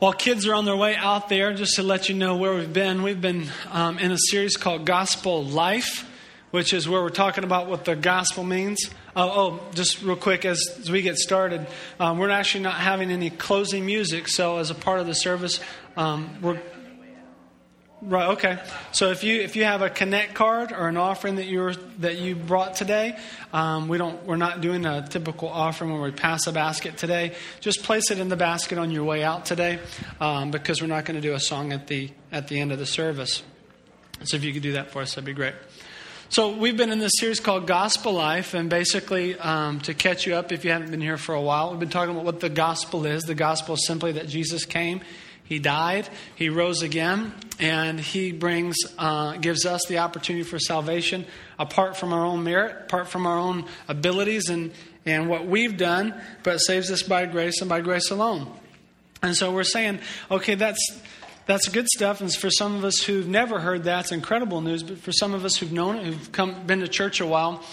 While kids are on their way out there, just to let you know where we've been, we've been um, in a series called Gospel Life, which is where we're talking about what the gospel means. Oh, oh just real quick as, as we get started, um, we're actually not having any closing music, so as a part of the service, um, we're Right. Okay. So if you if you have a connect card or an offering that you that you brought today, um, we don't we're not doing a typical offering where we pass a basket today. Just place it in the basket on your way out today, um, because we're not going to do a song at the at the end of the service. So if you could do that for us, that'd be great. So we've been in this series called Gospel Life, and basically um, to catch you up if you haven't been here for a while, we've been talking about what the gospel is. The gospel is simply that Jesus came he died, he rose again, and he brings, uh, gives us the opportunity for salvation apart from our own merit, apart from our own abilities and, and what we've done, but saves us by grace and by grace alone. And so we're saying, okay, that's that's good stuff. And for some of us who've never heard that, it's incredible news. But for some of us who've known it, who've come, been to church a while,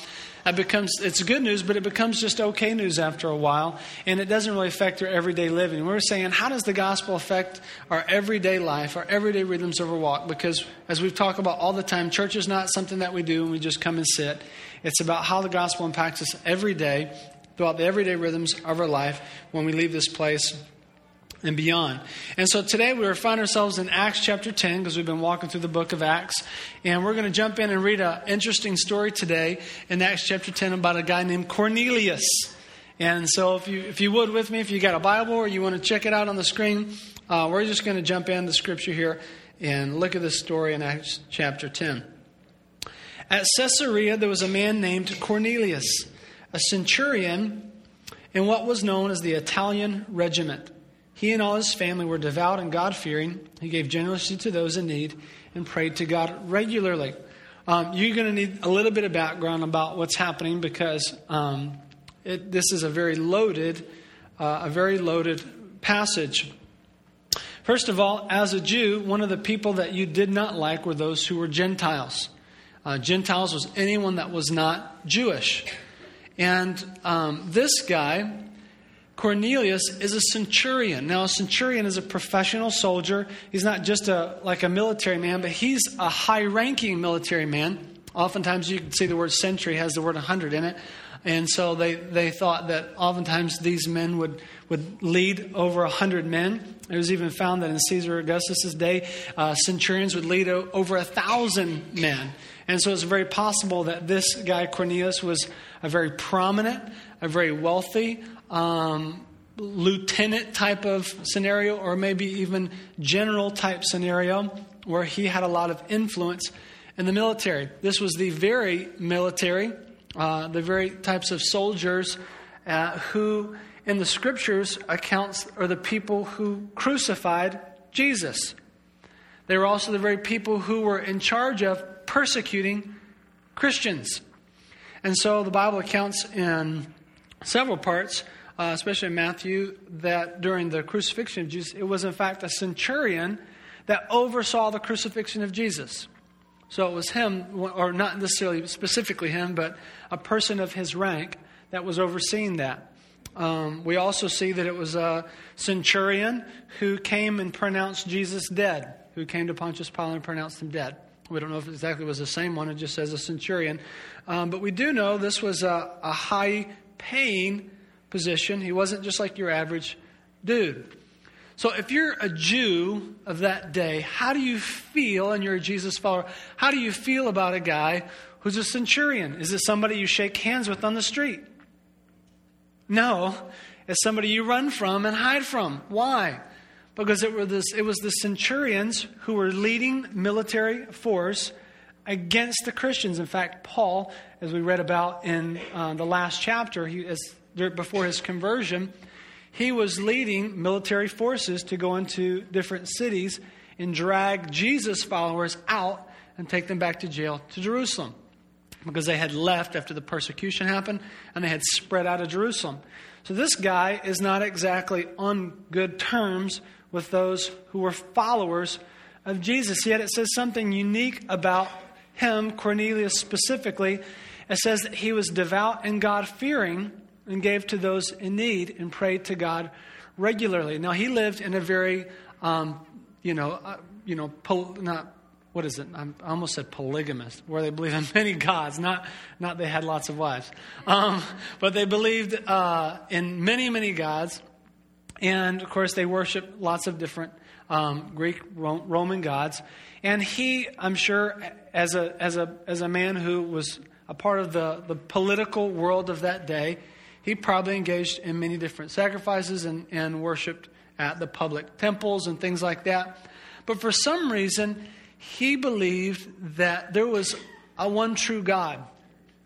it becomes it's good news, but it becomes just okay news after a while, and it doesn't really affect our everyday living. We're saying, how does the gospel affect our everyday life, our everyday rhythms of our walk? Because as we've talked about all the time, church is not something that we do and we just come and sit. It's about how the gospel impacts us every day, throughout the everyday rhythms of our life when we leave this place and beyond. And so today we find ourselves in Acts chapter 10 because we've been walking through the book of Acts. And we're going to jump in and read an interesting story today in Acts chapter 10 about a guy named Cornelius. And so if you, if you would with me, if you got a Bible or you want to check it out on the screen, uh, we're just going to jump in the scripture here and look at this story in Acts chapter 10. At Caesarea, there was a man named Cornelius, a centurion in what was known as the Italian regiment. He and all his family were devout and God fearing. He gave generously to those in need and prayed to God regularly. Um, you're going to need a little bit of background about what's happening because um, it, this is a very loaded, uh, a very loaded passage. First of all, as a Jew, one of the people that you did not like were those who were Gentiles. Uh, Gentiles was anyone that was not Jewish. And um, this guy Cornelius is a centurion. Now, a centurion is a professional soldier. He's not just a like a military man, but he's a high-ranking military man. Oftentimes, you can see the word century has the word 100 in it. And so they, they thought that oftentimes these men would, would lead over 100 men. It was even found that in Caesar Augustus' day, uh, centurions would lead over a thousand men. And so it's very possible that this guy, Cornelius, was a very prominent, a very wealthy, um, lieutenant type of scenario, or maybe even general type scenario, where he had a lot of influence in the military. This was the very military, uh, the very types of soldiers uh, who, in the scriptures, accounts are the people who crucified Jesus. They were also the very people who were in charge of persecuting Christians. And so the Bible accounts in several parts uh, especially in Matthew, that during the crucifixion of Jesus, it was in fact a centurion that oversaw the crucifixion of Jesus. So it was him, or not necessarily specifically him, but a person of his rank that was overseeing that. Um, we also see that it was a centurion who came and pronounced Jesus dead, who came to Pontius Pilate and pronounced him dead. We don't know if it exactly was the same one, it just says a centurion. Um, but we do know this was a, a high paying position. He wasn't just like your average dude. So if you're a Jew of that day, how do you feel, and you're a Jesus follower, how do you feel about a guy who's a centurion? Is it somebody you shake hands with on the street? No, it's somebody you run from and hide from. Why? Because it, were this, it was the centurions who were leading military force against the Christians. In fact, Paul, as we read about in uh, the last chapter, he, as before his conversion, he was leading military forces to go into different cities and drag Jesus' followers out and take them back to jail to Jerusalem because they had left after the persecution happened and they had spread out of Jerusalem. So this guy is not exactly on good terms with those who were followers of Jesus. Yet it says something unique about him, Cornelius specifically. It says that he was devout and God fearing and gave to those in need and prayed to God regularly. Now, he lived in a very, um, you know, uh, you know, pol- not what is it? I'm, i almost said polygamous, where they believe in many gods. Not, not they had lots of wives, um, but they believed uh, in many, many gods, and of course they worshiped lots of different um, Greek Roman gods. And he, I'm sure, as a as a as a man who was a part of the, the political world of that day, he probably engaged in many different sacrifices and, and worshiped at the public temples and things like that. But for some reason, he believed that there was a one true God.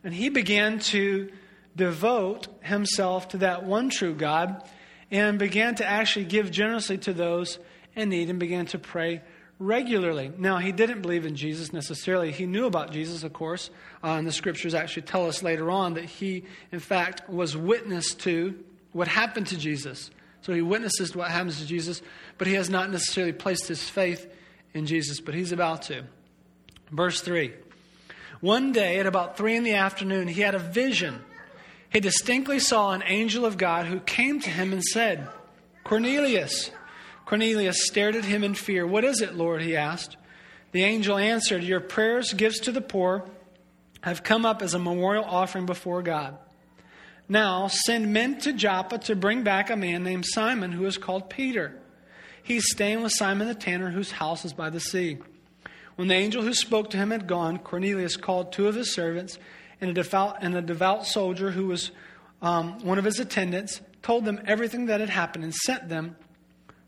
And he began to devote himself to that one true God and began to actually give generously to those in need and began to pray regularly. Now, he didn't believe in Jesus necessarily. He knew about Jesus, of course. Uh, and the scriptures actually tell us later on that he, in fact, was witness to what happened to Jesus. So he witnesses what happens to Jesus, but he has not necessarily placed his faith in Jesus, but he's about to. Verse 3 One day at about 3 in the afternoon, he had a vision. He distinctly saw an angel of God who came to him and said, Cornelius. Cornelius stared at him in fear. What is it, Lord? he asked. The angel answered, Your prayers, gifts to the poor, have come up as a memorial offering before God. Now send men to Joppa to bring back a man named Simon who is called Peter. He's staying with Simon the tanner, whose house is by the sea. When the angel who spoke to him had gone, Cornelius called two of his servants and a devout, and a devout soldier who was um, one of his attendants, told them everything that had happened, and sent them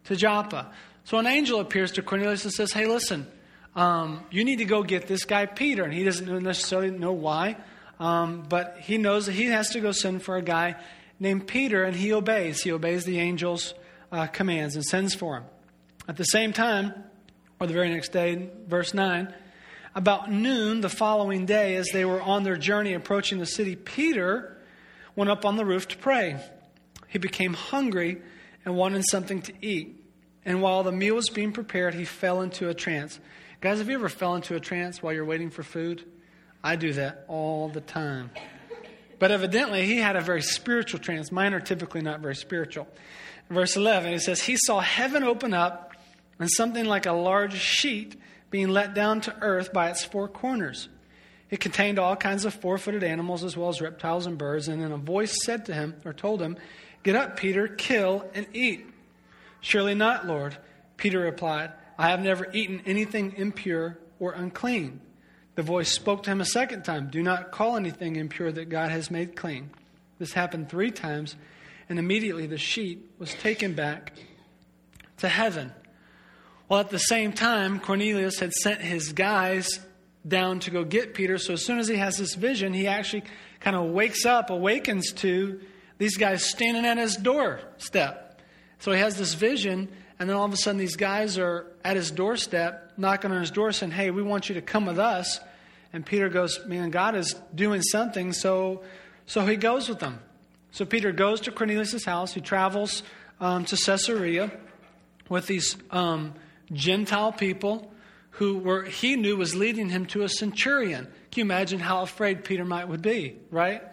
to Joppa. So an angel appears to Cornelius and says, Hey, listen, um, you need to go get this guy Peter. And he doesn't necessarily know why, um, but he knows that he has to go send for a guy named Peter, and he obeys. He obeys the angel's uh, commands and sends for him. At the same time, or the very next day, verse 9, about noon the following day, as they were on their journey approaching the city, Peter went up on the roof to pray. He became hungry and wanted something to eat. And while the meal was being prepared, he fell into a trance. Guys, have you ever fell into a trance while you're waiting for food? I do that all the time. But evidently, he had a very spiritual trance. Mine are typically not very spiritual. verse 11, it says, He saw heaven open up and something like a large sheet being let down to earth by its four corners. It contained all kinds of four footed animals as well as reptiles and birds. And then a voice said to him, or told him, Get up, Peter, kill and eat. Surely not, Lord. Peter replied, I have never eaten anything impure or unclean. The voice spoke to him a second time Do not call anything impure that God has made clean. This happened three times, and immediately the sheet was taken back to heaven. Well, at the same time, Cornelius had sent his guys down to go get Peter. So as soon as he has this vision, he actually kind of wakes up, awakens to these guys standing at his doorstep. So he has this vision, and then all of a sudden, these guys are at his doorstep, knocking on his door, saying, Hey, we want you to come with us. And Peter goes, Man, God is doing something. So, so he goes with them. So Peter goes to Cornelius' house. He travels um, to Caesarea with these um, Gentile people who were he knew was leading him to a centurion. Can you imagine how afraid Peter might would be, right?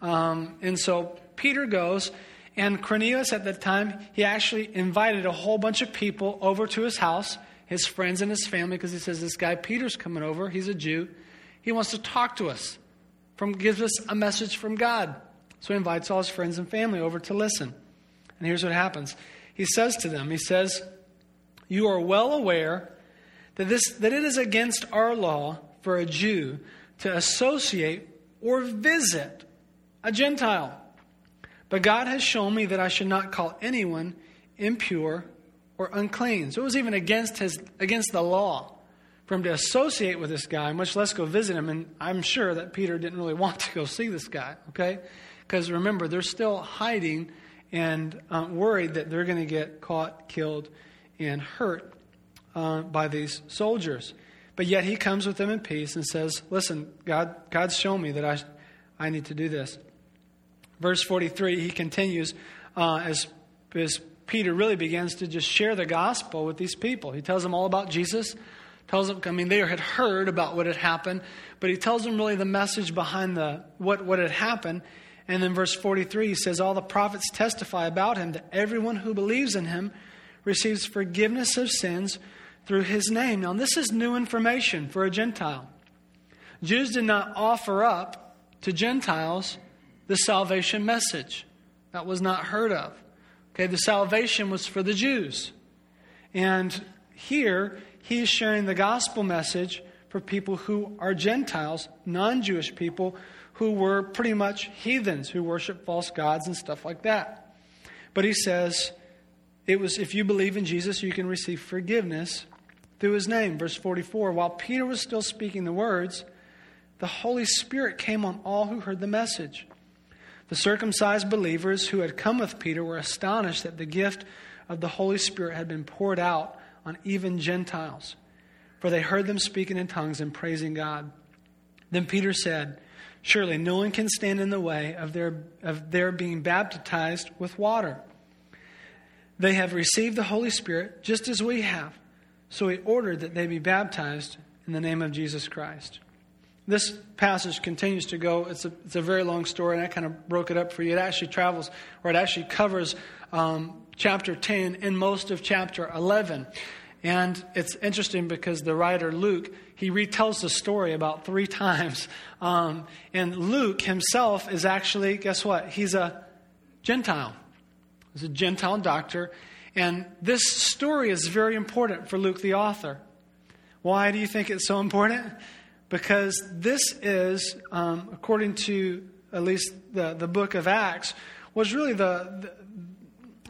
Um, and so Peter goes, and Cornelius at that time, he actually invited a whole bunch of people over to his house, his friends and his family, because he says, This guy Peter's coming over. He's a Jew. He wants to talk to us, from, gives us a message from God. So he invites all his friends and family over to listen. And here's what happens He says to them, He says, You are well aware that, this, that it is against our law for a Jew to associate or visit a Gentile. But God has shown me that I should not call anyone impure or unclean. So it was even against, his, against the law for him to associate with this guy, much less go visit him. And I'm sure that Peter didn't really want to go see this guy, okay? Because remember, they're still hiding and uh, worried that they're going to get caught, killed, and hurt uh, by these soldiers. But yet he comes with them in peace and says, Listen, God, God's shown me that I, I need to do this. Verse 43, he continues uh, as, as Peter really begins to just share the gospel with these people. He tells them all about Jesus, tells them, I mean, they had heard about what had happened, but he tells them really the message behind the, what, what had happened. And then verse 43 he says, All the prophets testify about him that everyone who believes in him receives forgiveness of sins through his name. Now, this is new information for a Gentile. Jews did not offer up to Gentiles the salvation message. That was not heard of. Okay, the salvation was for the Jews. And here, he's sharing the gospel message for people who are Gentiles, non Jewish people who were pretty much heathens, who worship false gods and stuff like that. But he says, it was if you believe in Jesus, you can receive forgiveness through his name. Verse 44 While Peter was still speaking the words, the Holy Spirit came on all who heard the message. The circumcised believers who had come with Peter were astonished that the gift of the Holy Spirit had been poured out on even Gentiles, for they heard them speaking in tongues and praising God. Then Peter said, Surely no one can stand in the way of their, of their being baptized with water. They have received the Holy Spirit just as we have. So he ordered that they be baptized in the name of Jesus Christ. This passage continues to go. It's a, it's a very long story, and I kind of broke it up for you. It actually travels, or it actually covers um, chapter 10 and most of chapter 11. And it's interesting because the writer Luke, he retells the story about three times. Um, and Luke himself is actually, guess what? He's a Gentile. He's a Gentile doctor. And this story is very important for Luke the author. Why do you think it's so important? Because this is, um, according to at least the, the book of Acts, was really the,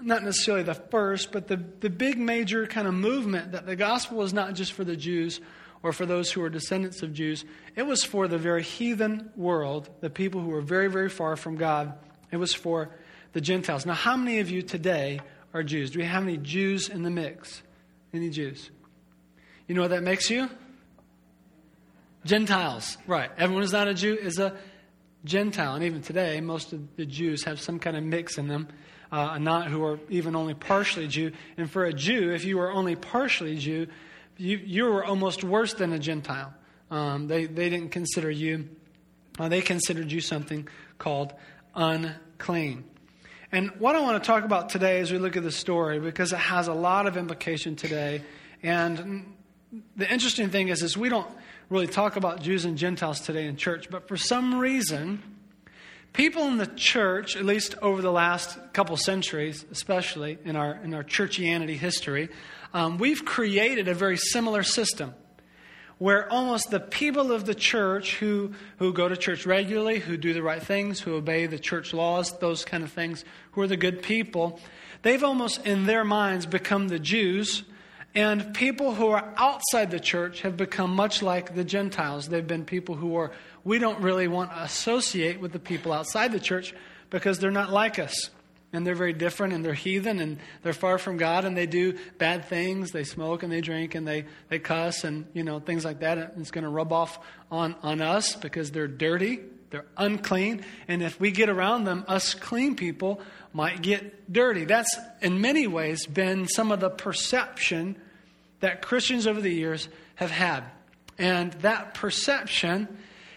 not necessarily the first, but the, the big major kind of movement that the gospel was not just for the Jews or for those who were descendants of Jews. It was for the very heathen world, the people who were very, very far from God. It was for the Gentiles. Now, how many of you today are Jews? Do we have any Jews in the mix? Any Jews? You know what that makes you? Gentiles. Right. Everyone who's not a Jew is a Gentile. And even today, most of the Jews have some kind of mix in them uh, not who are even only partially Jew. And for a Jew, if you were only partially Jew, you, you were almost worse than a Gentile. Um, they, they didn't consider you, uh, they considered you something called unclean. And what I want to talk about today as we look at the story, because it has a lot of implication today. And the interesting thing is, is we don't really talk about Jews and Gentiles today in church, but for some reason, People in the church, at least over the last couple centuries, especially in our, in our churchianity history, um, we've created a very similar system where almost the people of the church who, who go to church regularly, who do the right things, who obey the church laws, those kind of things, who are the good people, they've almost in their minds become the Jews. And people who are outside the church have become much like the Gentiles. They've been people who are we don't really want to associate with the people outside the church because they're not like us. And they're very different and they're heathen and they're far from God and they do bad things. They smoke and they drink and they, they cuss and, you know, things like that. And it's going to rub off on, on us because they're dirty, they're unclean. And if we get around them, us clean people might get dirty. That's in many ways been some of the perception that Christians over the years have had. And that perception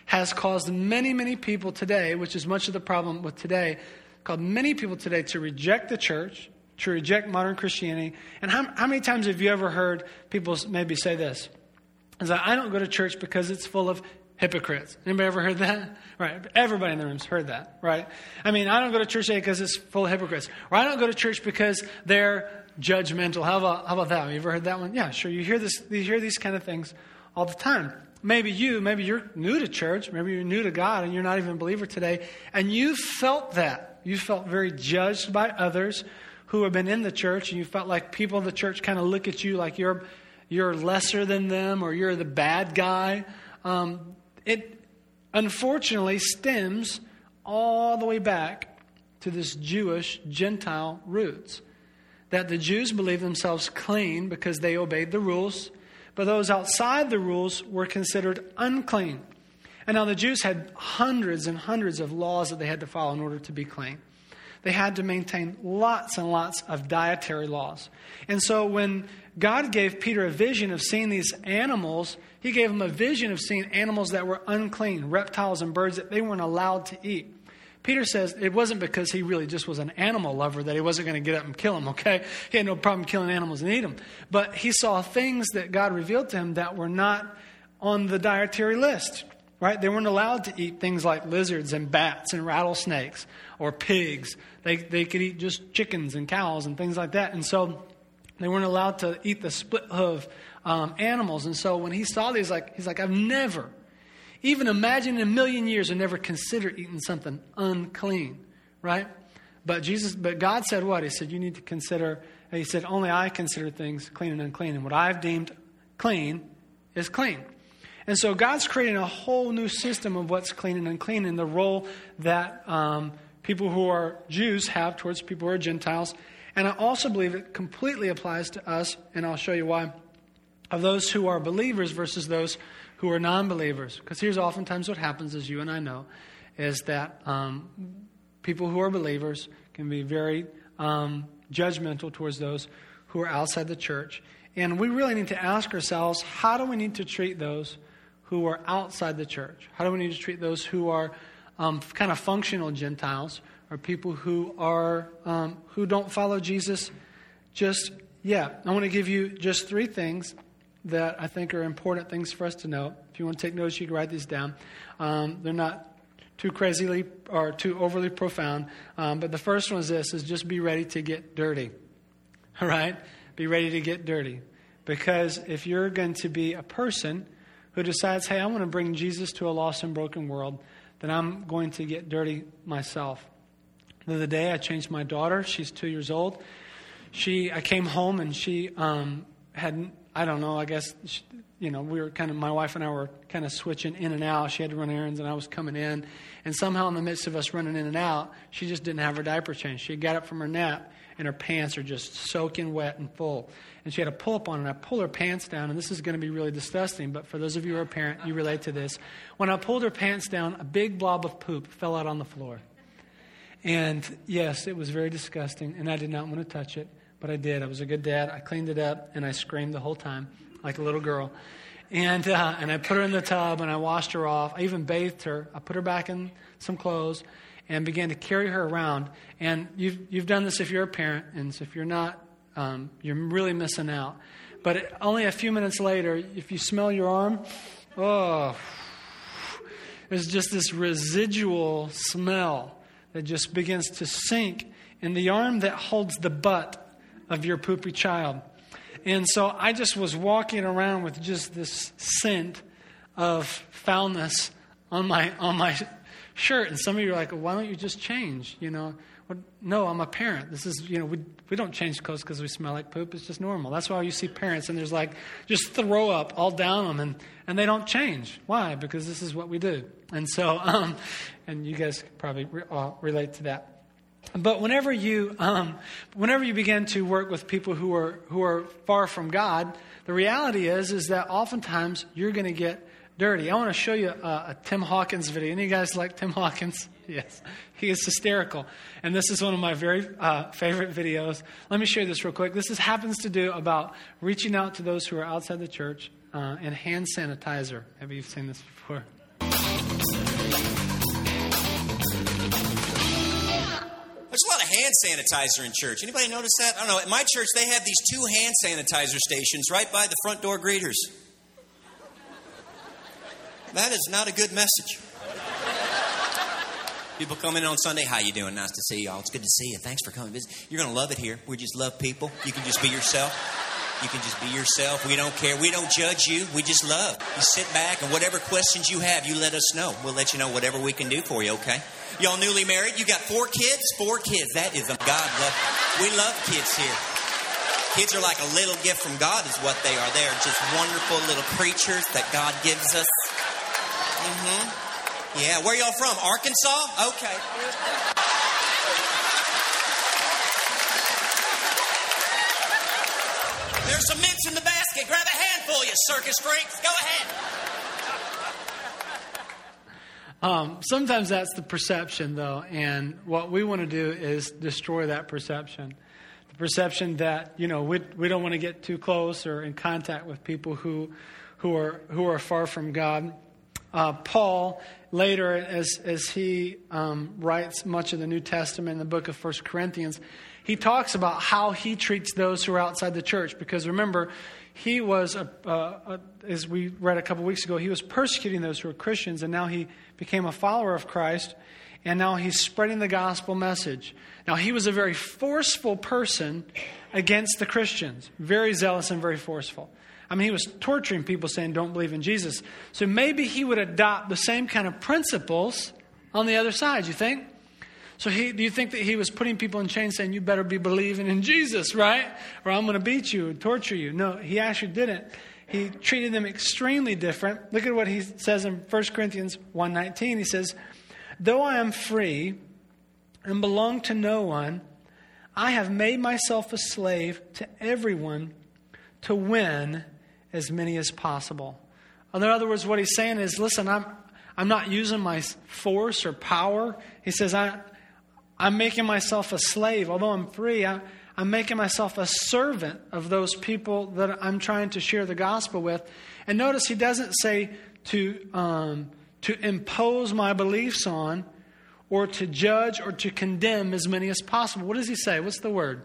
has caused many, many people today, which is much of the problem with today, caused many people today to reject the church, to reject modern Christianity. And how, how many times have you ever heard people maybe say this? Is that I don't go to church because it's full of hypocrites. Anybody ever heard that? Right. Everybody in the room's heard that, right? I mean, I don't go to church today because it's full of hypocrites. Or I don't go to church because they're judgmental. How about, how about that? Have you ever heard that one? Yeah, sure. You hear this, you hear these kind of things all the time maybe you, maybe you're new to church, maybe you're new to God and you're not even a believer today, and you felt that. You felt very judged by others who have been in the church, and you felt like people in the church kind of look at you like you're, you're lesser than them or you're the bad guy. Um, it unfortunately stems all the way back to this Jewish Gentile roots. That the Jews believed themselves clean because they obeyed the rules but those outside the rules were considered unclean. And now the Jews had hundreds and hundreds of laws that they had to follow in order to be clean. They had to maintain lots and lots of dietary laws. And so when God gave Peter a vision of seeing these animals, he gave him a vision of seeing animals that were unclean, reptiles and birds that they weren't allowed to eat. Peter says it wasn't because he really just was an animal lover that he wasn't going to get up and kill him, okay? He had no problem killing animals and eat them. But he saw things that God revealed to him that were not on the dietary list, right? They weren't allowed to eat things like lizards and bats and rattlesnakes or pigs. They, they could eat just chickens and cows and things like that. And so they weren't allowed to eat the split hoof um, animals. And so when he saw these, like, he's like, I've never, even imagine in a million years, I never considered eating something unclean, right? But Jesus, but God said what? He said, you need to consider, he said, only I consider things clean and unclean. And what I've deemed clean is clean. And so God's creating a whole new system of what's clean and unclean and the role that um, people who are Jews have towards people who are Gentiles. And I also believe it completely applies to us, and I'll show you why, of those who are believers versus those who are non believers. Because here's oftentimes what happens, as you and I know, is that um, people who are believers can be very um, judgmental towards those who are outside the church. And we really need to ask ourselves how do we need to treat those who are outside the church? How do we need to treat those who are um, kind of functional Gentiles or people who are um, who don't follow Jesus just yet. I want to give you just three things that I think are important things for us to know. If you want to take notes, you can write these down. Um, they're not too crazily or too overly profound, um, but the first one is this: is just be ready to get dirty. All right, be ready to get dirty, because if you're going to be a person who decides, "Hey, I want to bring Jesus to a lost and broken world," then I'm going to get dirty myself. The other day, I changed my daughter. She's two years old. She, I came home and she um, had, I don't know, I guess, you know, we were kind of, my wife and I were kind of switching in and out. She had to run errands and I was coming in. And somehow, in the midst of us running in and out, she just didn't have her diaper changed. She got up from her nap and her pants are just soaking wet and full. And she had a pull up on, and I pulled her pants down, and this is going to be really disgusting, but for those of you who are a parent, you relate to this. When I pulled her pants down, a big blob of poop fell out on the floor. And yes, it was very disgusting, and I did not want to touch it, but I did. I was a good dad. I cleaned it up, and I screamed the whole time like a little girl. And, uh, and I put her in the tub, and I washed her off. I even bathed her. I put her back in some clothes and began to carry her around. And you've, you've done this if you're a parent, and if you're not, um, you're really missing out. But it, only a few minutes later, if you smell your arm, oh, there's just this residual smell that just begins to sink in the arm that holds the butt of your poopy child. And so I just was walking around with just this scent of foulness on my on my shirt. And some of you are like, why don't you just change? You know, well, no, I'm a parent. This is, you know, we, we don't change clothes because we smell like poop. It's just normal. That's why you see parents and there's like just throw up all down them and, and they don't change. Why? Because this is what we do. And so, um, and you guys probably re- uh, relate to that. But whenever you, um, whenever you begin to work with people who are, who are far from God, the reality is, is that oftentimes you're going to get dirty. I want to show you a, a Tim Hawkins video. Any of you guys like Tim Hawkins? Yes. He is hysterical. And this is one of my very uh, favorite videos. Let me show you this real quick. This is, happens to do about reaching out to those who are outside the church uh, and hand sanitizer. Have you seen this before? There's a lot of hand sanitizer in church. Anybody notice that? I don't know. At my church, they have these two hand sanitizer stations right by the front door greeters. That is not a good message. People come in on Sunday. How you doing? Nice to see y'all. It's good to see you. Thanks for coming. Visit. You're going to love it here. We just love people. You can just be yourself. You can just be yourself. We don't care. We don't judge you. We just love. You sit back and whatever questions you have, you let us know. We'll let you know whatever we can do for you. Okay? Y'all newly married. You got four kids. Four kids. That is a God love. We love kids here. Kids are like a little gift from God, is what they are. They are just wonderful little creatures that God gives us. Mm-hmm. Yeah, where y'all from? Arkansas? Okay. There's some mints in the basket. Grab a handful, you circus freaks. Go ahead. Um, sometimes that's the perception, though, and what we want to do is destroy that perception. The perception that you know we, we don't want to get too close or in contact with people who who are who are far from God. uh, Paul later, as, as he um, writes much of the New Testament in the book of First Corinthians, he talks about how he treats those who are outside the church. Because remember, he was, a, a, as we read a couple weeks ago, he was persecuting those who were Christians, and now he became a follower of Christ, and now he's spreading the gospel message. Now, he was a very forceful person against the Christians, very zealous and very forceful. I mean, he was torturing people saying, don't believe in Jesus. So maybe he would adopt the same kind of principles on the other side, you think? So he, do you think that he was putting people in chains saying, you better be believing in Jesus, right? Or I'm going to beat you and torture you? No, he actually didn't. He treated them extremely different. Look at what he says in 1 Corinthians 1.19. He says, Though I am free and belong to no one, I have made myself a slave to everyone to win as many as possible. In other words, what he's saying is, listen, I'm, I'm not using my force or power. He says, I, I'm making myself a slave. Although I'm free, I, I'm making myself a servant of those people that I'm trying to share the gospel with. And notice he doesn't say to, um, to impose my beliefs on or to judge or to condemn as many as possible. What does he say? What's the word?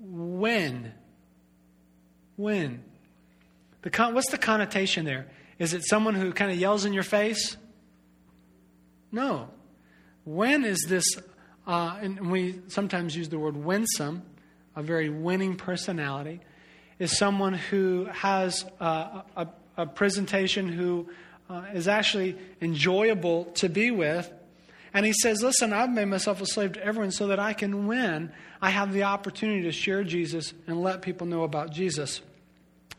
When. When. The con- what's the connotation there? Is it someone who kind of yells in your face? No. When is this, uh, and we sometimes use the word winsome, a very winning personality, is someone who has a, a, presentation who uh, is actually enjoyable to be with. And he says, Listen, I've made myself a slave to everyone so that I can win. I have the opportunity to share Jesus and let people know about Jesus.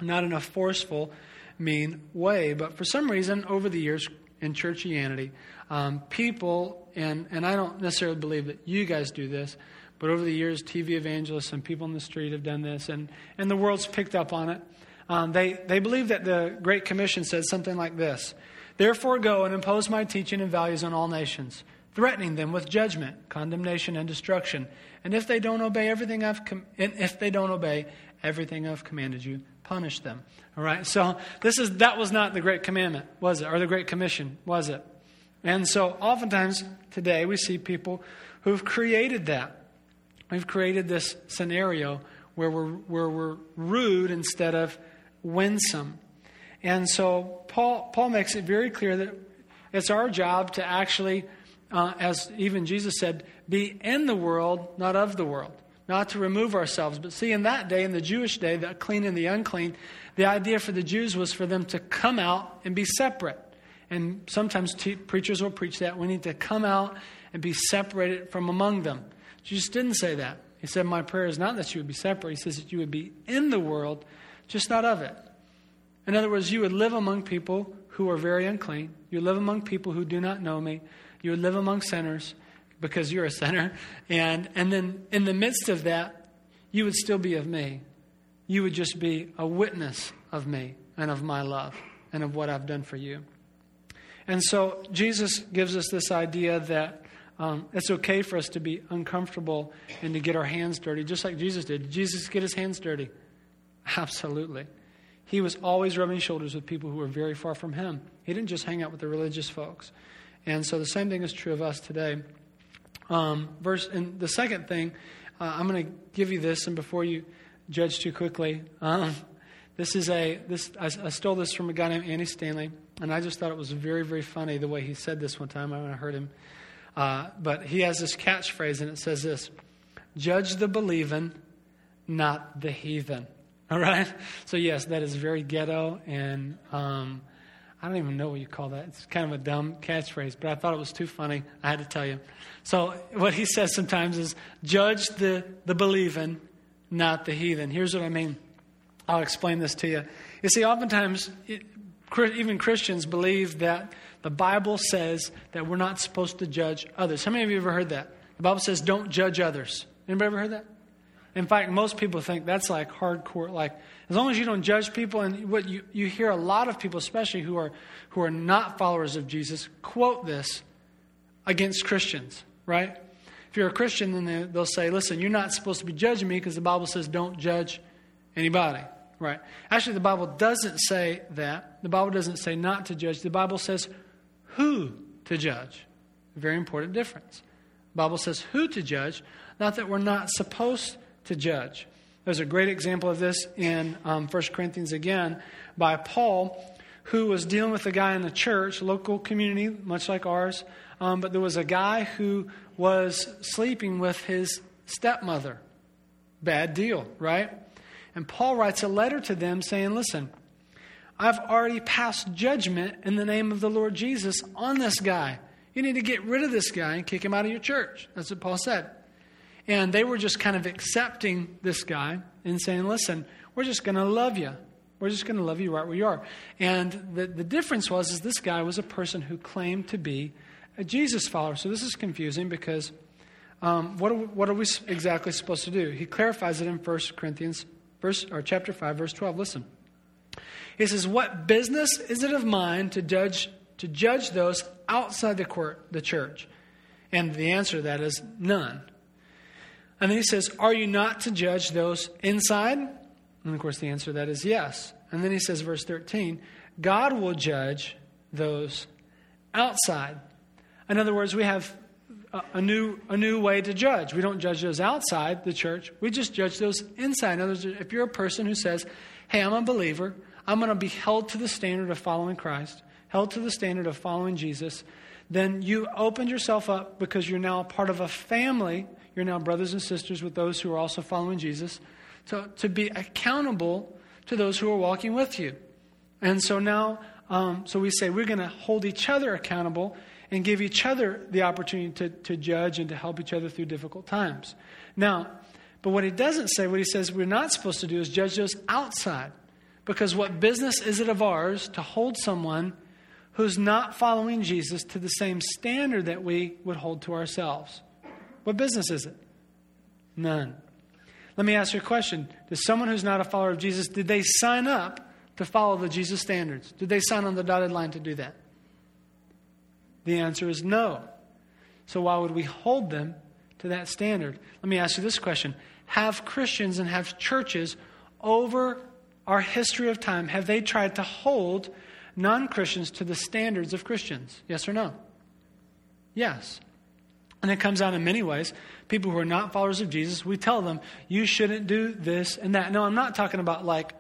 Not in a forceful, mean way. But for some reason, over the years in churchianity, um, people, and, and I don't necessarily believe that you guys do this, but over the years, TV evangelists and people in the street have done this, and, and the world's picked up on it. Um, they, they believe that the Great Commission says something like this Therefore, go and impose my teaching and values on all nations, threatening them with judgment, condemnation, and destruction. And if they don't obey everything I've com- if they don't obey everything I've commanded you, punish them. All right. So this is that was not the Great Commandment, was it? Or the Great Commission, was it? And so oftentimes today we see people who've created that. We've created this scenario where we're, where we're rude instead of winsome. And so Paul, Paul makes it very clear that it's our job to actually, uh, as even Jesus said, be in the world, not of the world. Not to remove ourselves. But see, in that day, in the Jewish day, the clean and the unclean, the idea for the Jews was for them to come out and be separate. And sometimes te- preachers will preach that. We need to come out and be separated from among them. Jesus didn't say that. He said, My prayer is not that you would be separate. He says that you would be in the world, just not of it. In other words, you would live among people who are very unclean. You live among people who do not know me. You would live among sinners because you're a sinner. And, and then in the midst of that, you would still be of me. You would just be a witness of me and of my love and of what I've done for you. And so Jesus gives us this idea that um, it's okay for us to be uncomfortable and to get our hands dirty, just like Jesus did. Did Jesus get his hands dirty? Absolutely. He was always rubbing shoulders with people who were very far from him. He didn't just hang out with the religious folks. And so the same thing is true of us today. Um, verse, and the second thing, uh, I'm going to give you this, and before you judge too quickly, um, this is a this I, I, stole this from a guy named Andy Stanley, and I just thought it was very very funny the way he said this one time. when I heard him, uh, but he has this catchphrase, and it says this: "Judge the believing, not the heathen." All right. So yes, that is very ghetto, and um, I don't even know what you call that. It's kind of a dumb catchphrase, but I thought it was too funny. I had to tell you. So what he says sometimes is, "Judge the the believing, not the heathen." Here's what I mean. I'll explain this to you. You see, oftentimes, it, even Christians believe that the Bible says that we're not supposed to judge others. How many of you ever heard that? The Bible says, don't judge others. Anybody ever heard that? In fact, most people think that's like hardcore. Like, as long as you don't judge people, and what you, you hear a lot of people, especially who are, who are not followers of Jesus, quote this against Christians, right? If you're a Christian, then they, they'll say, listen, you're not supposed to be judging me because the Bible says don't judge anybody Right. Actually, the Bible doesn't say that. The Bible doesn't say not to judge. The Bible says who to judge. Very important difference. The Bible says who to judge, not that we're not supposed to judge. There's a great example of this in um, 1 Corinthians again by Paul, who was dealing with a guy in the church, local community, much like ours. Um, but there was a guy who was sleeping with his stepmother. Bad deal, right? And Paul writes a letter to them saying, Listen, I've already passed judgment in the name of the Lord Jesus on this guy. You need to get rid of this guy and kick him out of your church. That's what Paul said. And they were just kind of accepting this guy and saying, listen, we're just going to love you. We're just going to love you right where you are. And the, the difference was is this guy was a person who claimed to be a Jesus follower. So this is confusing because um, what, are we, what are we exactly supposed to do? He clarifies it in 1 Corinthians verse, or chapter 5, verse 12. Listen. He says, What business is it of mine to judge, to judge those outside the court, the church? And the answer to that is none. And then he says, Are you not to judge those inside? And of course, the answer to that is yes. And then he says, verse 13, God will judge those outside. In other words, we have a, new, a new way to judge. We don't judge those outside the church, we just judge those inside. In other words, if you're a person who says, Hey, I'm a believer, I'm going to be held to the standard of following Christ, held to the standard of following Jesus, then you opened yourself up because you're now part of a family you're now brothers and sisters with those who are also following Jesus, to, to be accountable to those who are walking with you. And so now, um, so we say we're going to hold each other accountable and give each other the opportunity to, to judge and to help each other through difficult times. Now, but what he doesn't say, what he says we're not supposed to do is judge those outside. Because what business is it of ours to hold someone who's not following Jesus to the same standard that we would hold to ourselves? What business is it? None. Let me ask you a question. Does someone who's not a follower of Jesus, did they sign up to follow the Jesus standards? Did they sign on the dotted line to do that? The answer is no. So why would we hold them to that standard? Let me ask you this question. Have Christians and have churches over our history of time, have they tried to hold non Christians to the standards of Christians? Yes or no? Yes. And it comes out in many ways. People who are not followers of Jesus, we tell them, you shouldn't do this and that. No, I'm not talking about like,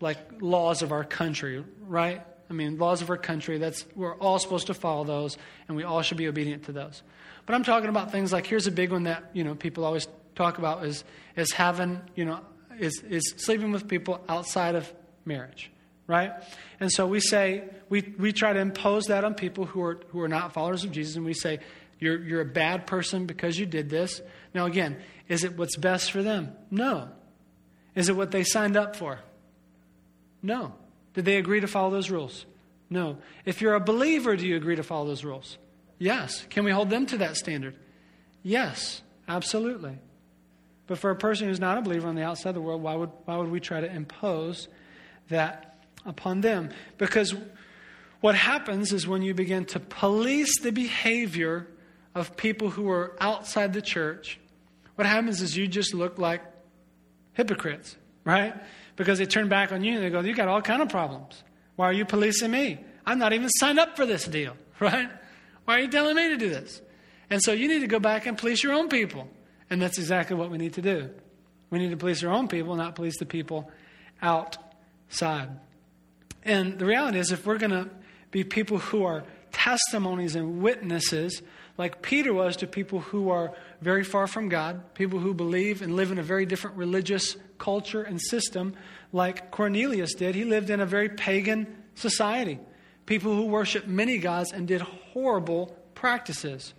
like laws of our country, right? I mean, laws of our country, that's, we're all supposed to follow those, and we all should be obedient to those. But I'm talking about things like, here's a big one that, you know, people always talk about is, is having, you know, is, is sleeping with people outside of marriage, right? And so we say, we, we try to impose that on people who are, who are not followers of Jesus, and we say, you're, you're a bad person because you did this. Now, again, is it what's best for them? No. Is it what they signed up for? No. Did they agree to follow those rules? No. If you're a believer, do you agree to follow those rules? Yes. Can we hold them to that standard? Yes, absolutely. But for a person who's not a believer on the outside of the world, why would, why would we try to impose that upon them? Because what happens is when you begin to police the behavior of people who are outside the church, what happens is you just look like hypocrites, right? Because they turn back on you and they go, You got all kind of problems. Why are you policing me? I'm not even signed up for this deal, right? Why are you telling me to do this? And so you need to go back and police your own people. And that's exactly what we need to do. We need to police our own people, not police the people outside. And the reality is, if we're going to be people who are testimonies and witnesses like Peter was to people who are very far from God, people who believe and live in a very different religious culture and system, like Cornelius did. He lived in a very pagan society, people who worshiped many gods and did horrible practices.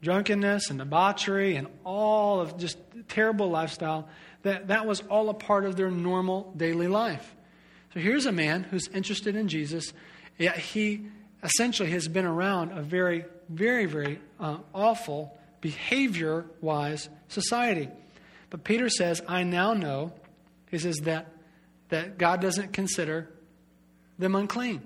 Drunkenness and debauchery and all of just terrible lifestyle that that was all a part of their normal daily life. So here's a man who's interested in jesus yet he essentially has been around a very very, very uh, awful, behavior wise society. But Peter says, I now know, he says, that, that God doesn't consider them unclean.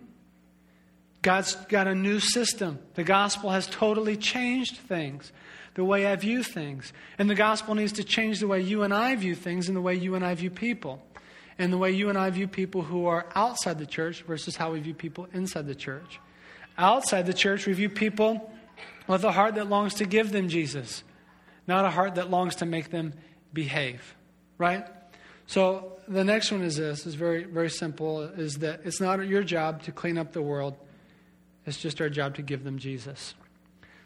God's got a new system. The gospel has totally changed things, the way I view things. And the gospel needs to change the way you and I view things and the way you and I view people. and the way you and I view people who are outside the church versus how we view people inside the church. Outside the church, we view people with a heart that longs to give them Jesus, not a heart that longs to make them behave, right? So the next one is this, is very, very simple, is that it's not your job to clean up the world. It's just our job to give them Jesus.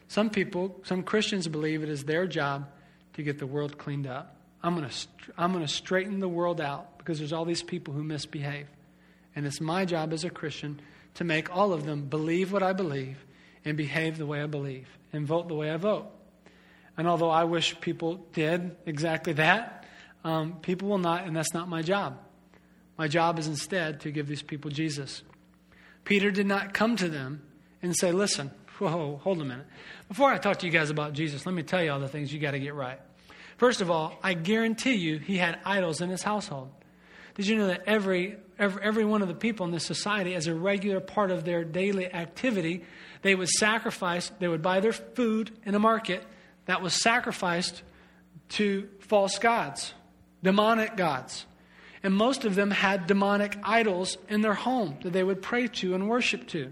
Some people, some Christians believe it is their job to get the world cleaned up. I'm going to, I'm going to straighten the world out because there's all these people who misbehave. And it's my job as a Christian to make all of them believe what I believe and behave the way I believe and vote the way I vote. And although I wish people did exactly that, um, people will not, and that's not my job. My job is instead to give these people Jesus. Peter did not come to them and say, Listen, whoa, hold a minute. Before I talk to you guys about Jesus, let me tell you all the things you got to get right. First of all, I guarantee you he had idols in his household. Did you know that every, every, every one of the people in this society, as a regular part of their daily activity, they would sacrifice, they would buy their food in a market that was sacrificed to false gods, demonic gods. And most of them had demonic idols in their home that they would pray to and worship to.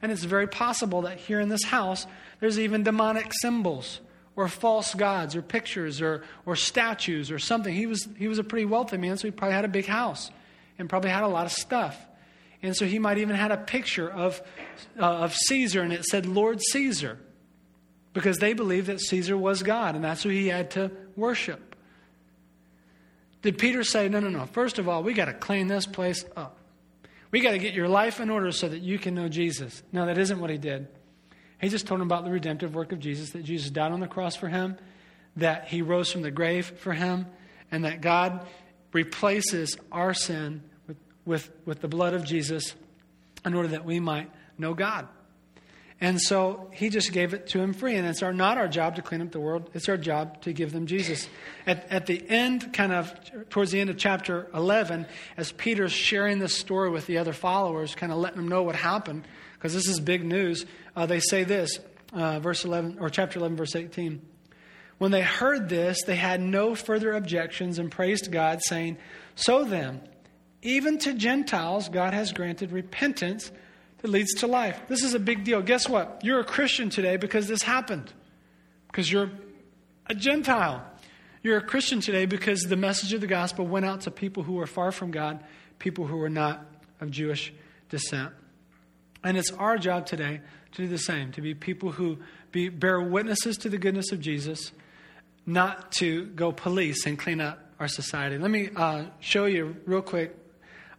And it's very possible that here in this house, there's even demonic symbols or false gods or pictures or, or statues or something. He was, he was a pretty wealthy man, so he probably had a big house and probably had a lot of stuff. And so he might even had a picture of, uh, of Caesar and it said Lord Caesar because they believed that Caesar was God and that's who he had to worship. Did Peter say, no, no, no, first of all, we got to clean this place up? We got to get your life in order so that you can know Jesus. No, that isn't what he did. He just told him about the redemptive work of Jesus, that Jesus died on the cross for him, that he rose from the grave for him, and that God replaces our sin with, with, with the blood of Jesus in order that we might know God. And so he just gave it to him free. And it's our, not our job to clean up the world, it's our job to give them Jesus. At, at the end, kind of towards the end of chapter 11, as Peter's sharing this story with the other followers, kind of letting them know what happened, because this is big news, uh, they say this, uh, verse 11, or chapter 11, verse 18. When they heard this, they had no further objections and praised God, saying, So then, even to Gentiles, God has granted repentance that leads to life. This is a big deal. Guess what? You're a Christian today because this happened, because you're a Gentile. You're a Christian today because the message of the gospel went out to people who were far from God, people who were not of Jewish descent. And it's our job today to do the same, to be people who be, bear witnesses to the goodness of Jesus, not to go police and clean up our society. Let me uh, show you real quick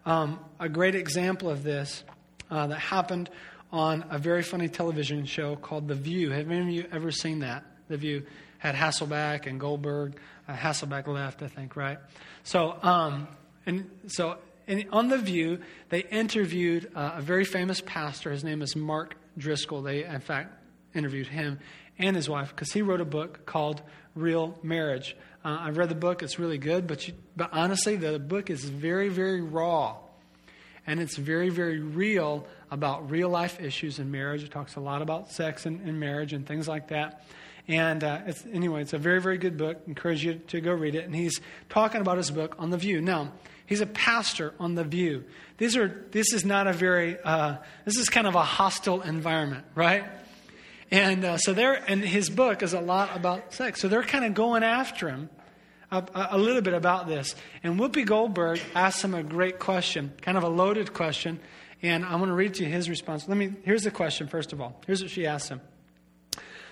um, a great example of this uh, that happened on a very funny television show called The View. Have any of you ever seen that? The View had Hasselbeck and Goldberg. Uh, Hasselbeck left, I think, right? So, um, and so in, on The View, they interviewed uh, a very famous pastor. His name is Mark Driscoll. They, in fact, interviewed him and his wife because he wrote a book called Real Marriage. Uh, I've read the book; it's really good. But you, but honestly, the book is very, very raw and it's very, very real about real life issues in marriage. It talks a lot about sex and, and marriage and things like that. And uh, it's, anyway, it's a very, very good book. encourage you to go read it. And he's talking about his book on the View. Now, he's a pastor on the View. These are. This is not a very. Uh, this is kind of a hostile environment, right? And uh, so there, and his book is a lot about sex. So they're kind of going after him a, a little bit about this. And Whoopi Goldberg asked him a great question, kind of a loaded question. And I'm going to read to you his response. Let me. Here's the question. First of all, here's what she asked him.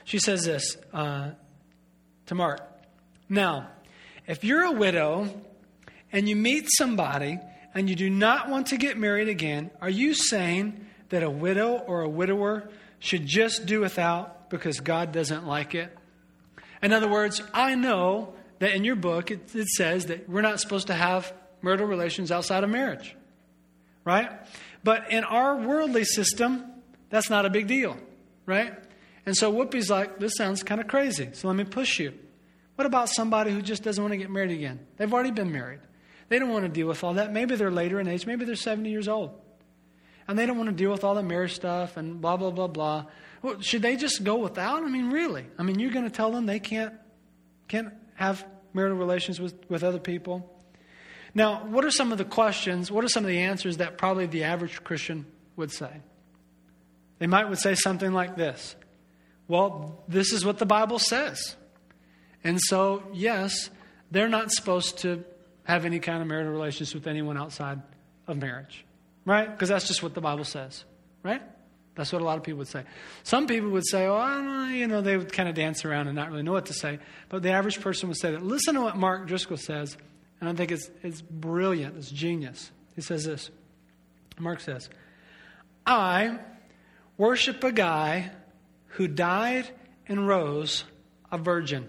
She says this uh, to Mark. Now, if you're a widow and you meet somebody and you do not want to get married again, are you saying that a widow or a widower should just do without because God doesn't like it? In other words, I know that in your book it, it says that we're not supposed to have marital relations outside of marriage, right? But in our worldly system, that's not a big deal, right? And so Whoopi's like, this sounds kind of crazy, so let me push you. What about somebody who just doesn't want to get married again? They've already been married. They don't want to deal with all that. Maybe they're later in age, maybe they're 70 years old. And they don't want to deal with all the marriage stuff and blah, blah, blah, blah. Well, should they just go without? I mean, really? I mean, you're going to tell them they can't, can't have marital relations with, with other people? Now, what are some of the questions, what are some of the answers that probably the average Christian would say? They might would say something like this. Well, this is what the Bible says. And so, yes, they're not supposed to have any kind of marital relations with anyone outside of marriage, right? Because that's just what the Bible says, right? That's what a lot of people would say. Some people would say, oh, I don't know, you know, they would kind of dance around and not really know what to say. But the average person would say that. Listen to what Mark Driscoll says, and I think it's, it's brilliant, it's genius. He says this Mark says, I worship a guy who died and rose a virgin.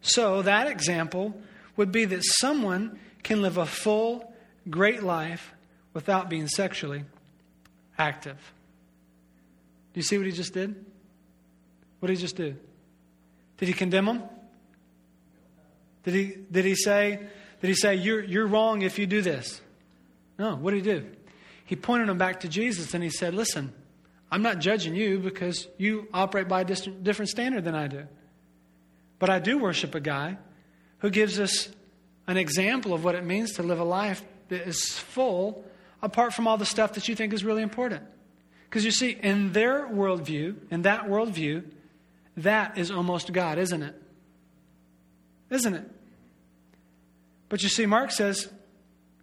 So that example would be that someone can live a full, great life without being sexually active. Do you see what he just did? What did he just do? Did he condemn them? Did he, did he say, did he say you're, you're wrong if you do this? No. What did he do? He pointed them back to Jesus and he said, Listen, I'm not judging you because you operate by a different standard than I do. But I do worship a guy who gives us an example of what it means to live a life that is full apart from all the stuff that you think is really important. Because you see, in their worldview, in that worldview, that is almost God, isn't it? Isn't it? But you see, Mark says,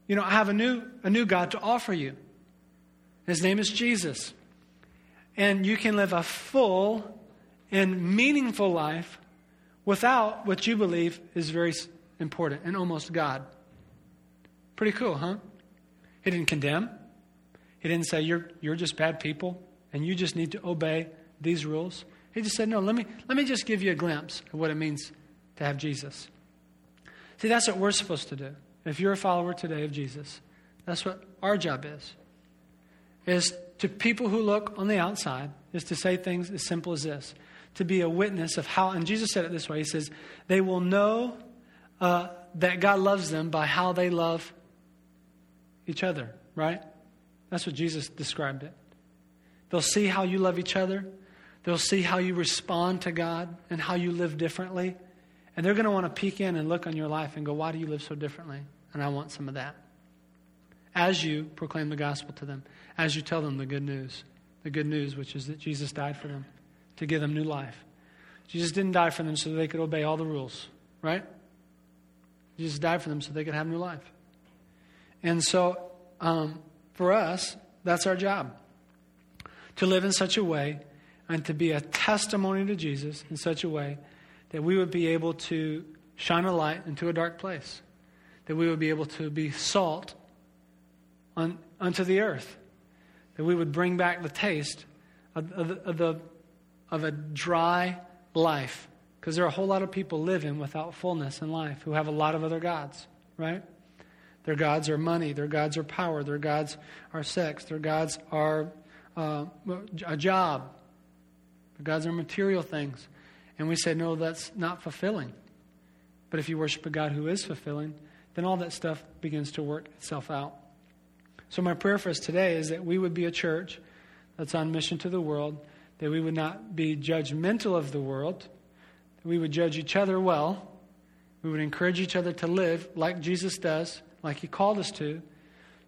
you know, I have a new, a new God to offer you. His name is Jesus. And you can live a full and meaningful life without what you believe is very important and almost God. Pretty cool, huh? He didn't condemn. He didn't say, you're, you're just bad people and you just need to obey these rules. He just said, No, let me, let me just give you a glimpse of what it means to have Jesus. See, that's what we're supposed to do. If you're a follower today of Jesus, that's what our job is. Is to people who look on the outside, is to say things as simple as this to be a witness of how, and Jesus said it this way He says, they will know uh, that God loves them by how they love each other, right? That's what Jesus described it. They'll see how you love each other, they'll see how you respond to God and how you live differently. And they're going to want to peek in and look on your life and go, Why do you live so differently? And I want some of that. As you proclaim the gospel to them, as you tell them the good news, the good news, which is that Jesus died for them to give them new life. Jesus didn't die for them so they could obey all the rules, right? Jesus died for them so they could have new life. And so, um, for us, that's our job to live in such a way and to be a testimony to Jesus in such a way that we would be able to shine a light into a dark place, that we would be able to be salt on, unto the earth, that we would bring back the taste of, of, of the of a dry life. Because there are a whole lot of people living without fullness in life who have a lot of other gods, right? Their gods are money, their gods are power, their gods are sex, their gods are uh, a job, their gods are material things. And we say, no, that's not fulfilling. But if you worship a God who is fulfilling, then all that stuff begins to work itself out. So, my prayer for us today is that we would be a church that's on mission to the world that we would not be judgmental of the world, that we would judge each other well, we would encourage each other to live like Jesus does, like he called us to,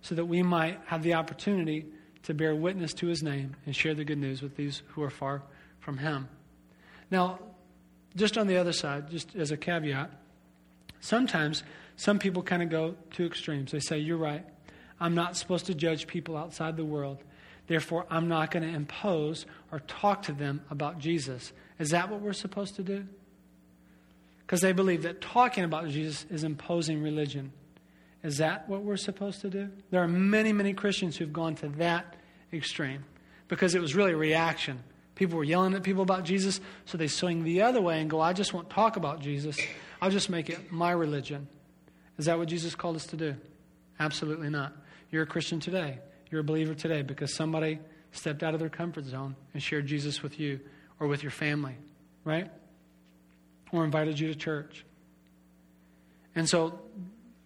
so that we might have the opportunity to bear witness to his name and share the good news with these who are far from him. Now, just on the other side, just as a caveat, sometimes some people kind of go to extremes. They say, You're right. I'm not supposed to judge people outside the world. Therefore, I'm not going to impose or talk to them about Jesus. Is that what we're supposed to do? Because they believe that talking about Jesus is imposing religion. Is that what we're supposed to do? There are many, many Christians who've gone to that extreme because it was really a reaction. People were yelling at people about Jesus, so they swing the other way and go, I just won't talk about Jesus. I'll just make it my religion. Is that what Jesus called us to do? Absolutely not. You're a Christian today. You're a believer today because somebody stepped out of their comfort zone and shared Jesus with you or with your family, right? Or invited you to church. And so,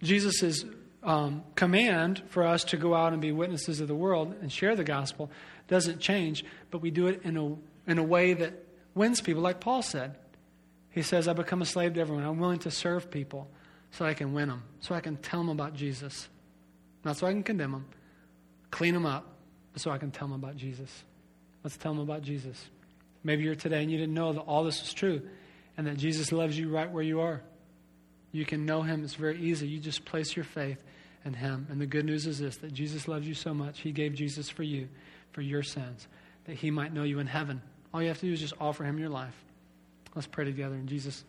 Jesus' um, command for us to go out and be witnesses of the world and share the gospel doesn't change, but we do it in a, in a way that wins people, like Paul said. He says, I become a slave to everyone. I'm willing to serve people so I can win them, so I can tell them about Jesus. Not so I can condemn them, clean them up, so I can tell them about Jesus. Let's tell them about Jesus. Maybe you're today and you didn't know that all this was true and that Jesus loves you right where you are. You can know him. It's very easy. You just place your faith in him. And the good news is this that Jesus loves you so much, he gave Jesus for you, for your sins, that he might know you in heaven. All you have to do is just offer him your life. Let's pray together in Jesus'